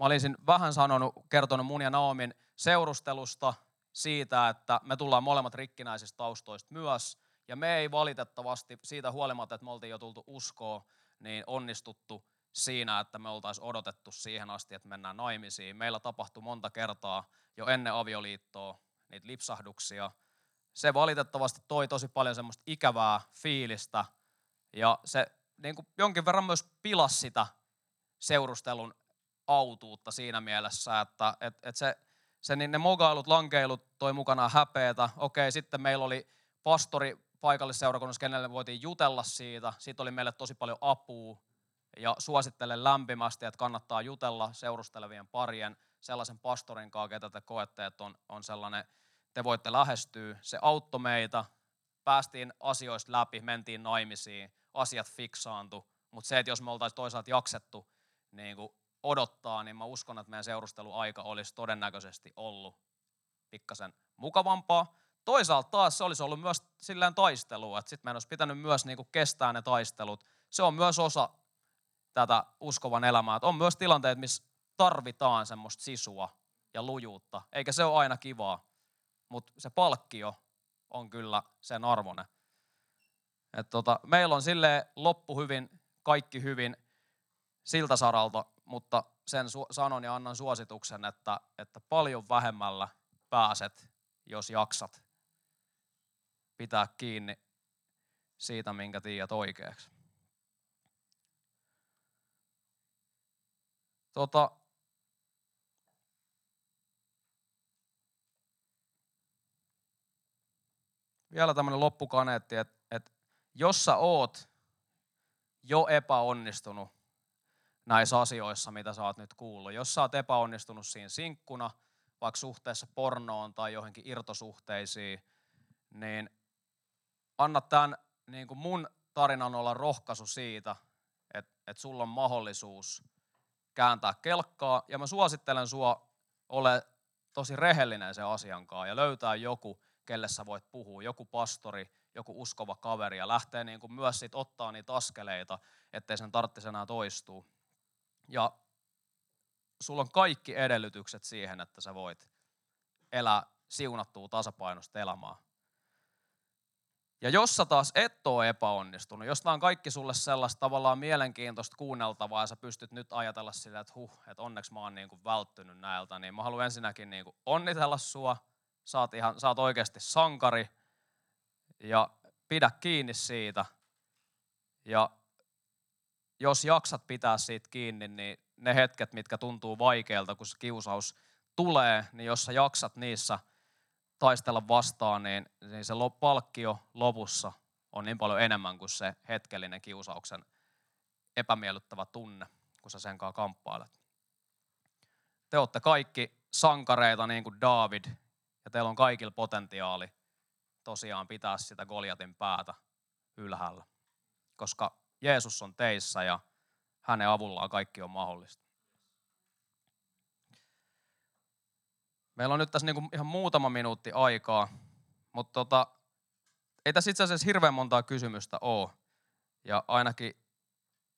mä olisin vähän sanonut, kertonut mun ja Naomin seurustelusta, siitä, että me tullaan molemmat rikkinäisistä taustoista myös, ja me ei valitettavasti siitä huolimatta, että me oltiin jo tultu uskoa, niin onnistuttu siinä, että me oltaisiin odotettu siihen asti, että mennään naimisiin. Meillä tapahtui monta kertaa jo ennen avioliittoa niitä lipsahduksia. Se valitettavasti toi tosi paljon semmoista ikävää fiilistä, ja se niin kuin jonkin verran myös pilasi sitä seurustelun autuutta siinä mielessä, että, että, että se se, niin ne mogailut, lankeilut toi mukanaan häpeätä. Okei, sitten meillä oli pastori paikallisseurakunnassa, kenelle voitiin jutella siitä. Siitä oli meille tosi paljon apua ja suosittelen lämpimästi, että kannattaa jutella seurustelevien parien sellaisen pastorin kanssa, ketä te koette, että on, on sellainen, te voitte lähestyä. Se auttoi meitä, päästiin asioista läpi, mentiin naimisiin, asiat fiksaantu. Mutta se, että jos me oltaisiin toisaalta jaksettu niin kuin odottaa, niin mä uskon, että meidän seurusteluaika olisi todennäköisesti ollut pikkasen mukavampaa. Toisaalta taas se olisi ollut myös silleen taistelua, että sitten meidän olisi pitänyt myös niinku kestää ne taistelut. Se on myös osa tätä uskovan elämää. Että on myös tilanteet, missä tarvitaan semmoista sisua ja lujuutta, eikä se ole aina kivaa, mutta se palkkio on kyllä sen arvone. Et tota, meillä on sille loppu hyvin, kaikki hyvin siltä saralta, mutta sen su- sanon ja annan suosituksen, että, että paljon vähemmällä pääset, jos jaksat pitää kiinni siitä, minkä tiedät oikeaksi. Tota, vielä tämmöinen loppukaneetti, että, jos sä oot jo epäonnistunut näissä asioissa, mitä sä oot nyt kuullut. Jos sä oot epäonnistunut siinä sinkkuna, vaikka suhteessa pornoon tai johonkin irtosuhteisiin, niin anna tämän niin kuin mun tarinan olla rohkaisu siitä, että, että sulla on mahdollisuus kääntää kelkkaa. Ja mä suosittelen sua ole tosi rehellinen sen asiankaan ja löytää joku, kelle sä voit puhua, joku pastori, joku uskova kaveri ja lähtee niin kuin myös sit ottaa niitä askeleita, ettei sen tarvitsisi enää toistua. Ja sulla on kaikki edellytykset siihen, että sä voit elää siunattua tasapainosta elämää. Ja jos sä taas et ole epäonnistunut, jos tämä on kaikki sulle sellaista tavallaan mielenkiintoista kuunneltavaa ja sä pystyt nyt ajatella sillä, että huh, että onneksi mä oon niin kuin välttynyt näiltä, niin mä haluan ensinnäkin niin kuin onnitella sua. Sä oot, ihan, sä oot oikeasti sankari ja pidä kiinni siitä. Ja jos jaksat pitää siitä kiinni, niin ne hetket, mitkä tuntuu vaikealta, kun se kiusaus tulee, niin jos sä jaksat niissä taistella vastaan, niin, niin se palkkio lopussa on niin paljon enemmän kuin se hetkellinen kiusauksen epämiellyttävä tunne, kun sä sen kanssa kamppailet. Te olette kaikki sankareita niin kuin David, ja teillä on kaikilla potentiaali tosiaan pitää sitä Goliatin päätä ylhäällä. Koska Jeesus on teissä ja hänen avullaan kaikki on mahdollista. Meillä on nyt tässä niin kuin ihan muutama minuutti aikaa, mutta tota, ei tässä itse asiassa hirveän montaa kysymystä ole. Ja ainakin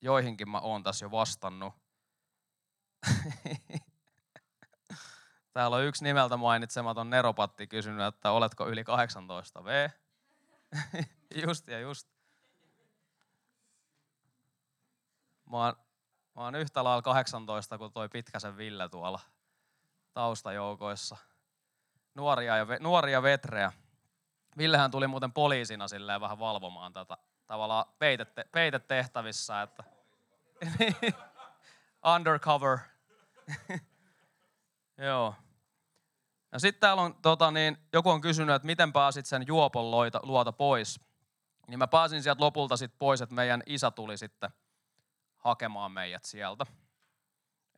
joihinkin mä oon tässä jo vastannut. Täällä on yksi nimeltä mainitsematon Neropatti kysynyt, että oletko yli 18 V? just ja just. Mä oon, mä oon yhtä lailla 18 kuin toi Pitkäsen Ville tuolla taustajoukoissa. Nuoria ja, nuoria vetrejä. Villehän tuli muuten poliisina silleen vähän valvomaan tätä tavallaan peitette, peitetehtävissä, että undercover. Joo. Ja sitten täällä on, tota, niin, joku on kysynyt, että miten pääsit sen juopon loita, luota pois. Niin mä pääsin sieltä lopulta sitten pois, että meidän isä tuli sitten hakemaan meidät sieltä.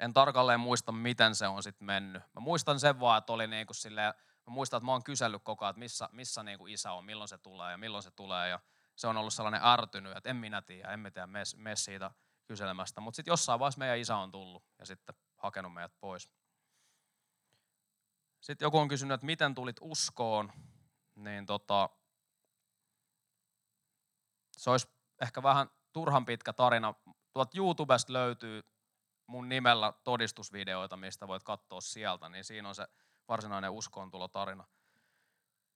En tarkalleen muista, miten se on sitten mennyt. Mä muistan sen vaan, että oli niin kuin silleen, mä muistan, että mä oon kysellyt koko ajan, että missä, missä niin kuin isä on, milloin se tulee ja milloin se tulee. Ja se on ollut sellainen ärtynyt, että en minä tiedä, emme tiedä, mene siitä kyselemästä. Mutta sitten jossain vaiheessa meidän isä on tullut ja sitten hakenut meidät pois. Sitten joku on kysynyt, että miten tulit uskoon, niin tota, se olisi ehkä vähän turhan pitkä tarina. Tuolta YouTubesta löytyy mun nimellä todistusvideoita, mistä voit katsoa sieltä, niin siinä on se varsinainen uskoontulotarina.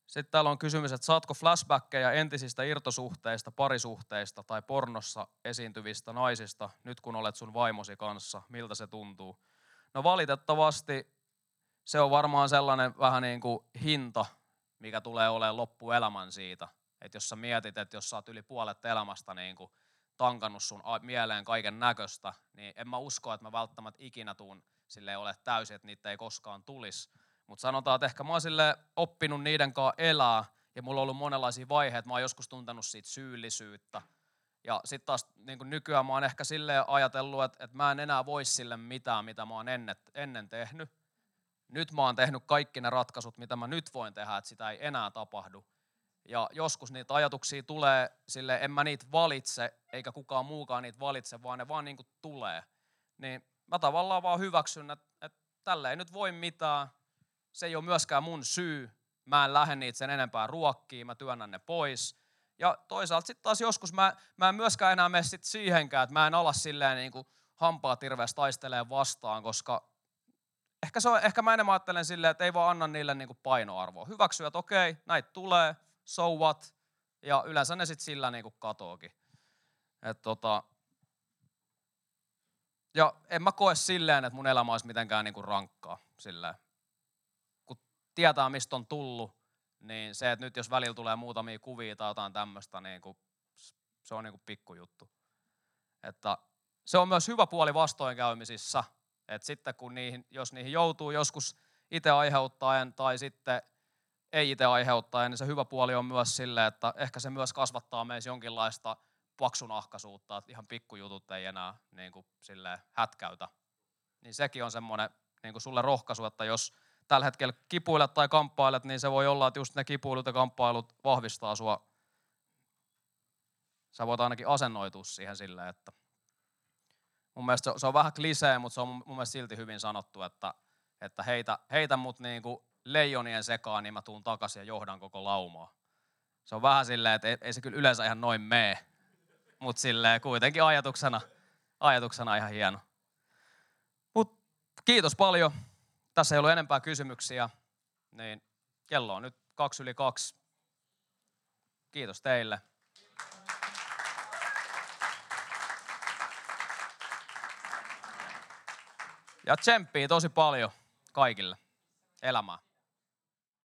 Sitten täällä on kysymys, että saatko flashbackkejä entisistä irtosuhteista, parisuhteista tai pornossa esiintyvistä naisista nyt kun olet sun vaimosi kanssa? Miltä se tuntuu? No valitettavasti se on varmaan sellainen vähän niin kuin hinta, mikä tulee olemaan loppuelämän siitä. Että jos sä mietit, että jos sä oot yli puolet elämästä niin kuin tankannut sun mieleen kaiken näköistä, niin en mä usko, että mä välttämättä ikinä tuun sille ole täysin, että niitä ei koskaan tulisi. Mutta sanotaan, että ehkä mä oon sille oppinut niiden kanssa elää, ja mulla on ollut monenlaisia vaiheita. Mä oon joskus tuntenut siitä syyllisyyttä. Ja sitten taas niin nykyään mä oon ehkä sille ajatellut, että, että mä en enää voi sille mitään, mitä mä oon ennen, ennen tehnyt nyt mä oon tehnyt kaikki ne ratkaisut, mitä mä nyt voin tehdä, että sitä ei enää tapahdu. Ja joskus niitä ajatuksia tulee sille, en mä niitä valitse, eikä kukaan muukaan niitä valitse, vaan ne vaan niin kuin tulee. Niin mä tavallaan vaan hyväksyn, että, että tälle ei nyt voi mitään. Se ei ole myöskään mun syy. Mä en lähde niitä sen enempää ruokkiin, mä työnnän ne pois. Ja toisaalta sitten taas joskus mä, mä en myöskään enää mene sit siihenkään, että mä en ala silleen niin kuin hampaa tirveästi taistelee vastaan, koska ehkä, se on, ehkä mä enemmän ajattelen silleen, että ei vaan anna niille niin kuin painoarvoa. Hyväksyä, että okei, näitä tulee, so what, ja yleensä ne sitten sillä niin kuin katoakin. Et tota, ja en mä koe silleen, että mun elämä olisi mitenkään niin kuin rankkaa. Silleen. Kun tietää, mistä on tullut, niin se, että nyt jos välillä tulee muutamia kuvia tai jotain tämmöistä, niin kuin, se on niin kuin pikkujuttu. Että se on myös hyvä puoli vastoinkäymisissä, et sitten kun niihin, jos niihin joutuu joskus itse aiheuttaen tai sitten ei itse aiheuttaen, niin se hyvä puoli on myös sille, että ehkä se myös kasvattaa meissä jonkinlaista paksunahkaisuutta, että ihan pikkujutut ei enää niin kuin hätkäytä. Niin sekin on semmoinen niin kuin sulle rohkaisu, että jos tällä hetkellä kipuilet tai kamppailet, niin se voi olla, että just ne kipuilut ja kamppailut vahvistaa sua. Sä voit ainakin asennoitua siihen silleen, että mun mielestä se on vähän klisee, mutta se on mun mielestä silti hyvin sanottu, että, että heitä, heitä mut niin kuin leijonien sekaan, niin mä tuun takaisin ja johdan koko laumaa. Se on vähän silleen, että ei, ei se kyllä yleensä ihan noin mee, mutta silleen kuitenkin ajatuksena, ajatuksena ihan hieno. Mut kiitos paljon. Tässä ei ollut enempää kysymyksiä, niin kello on nyt kaksi yli kaksi. Kiitos teille. Ja tsemppii tosi paljon kaikille elämää.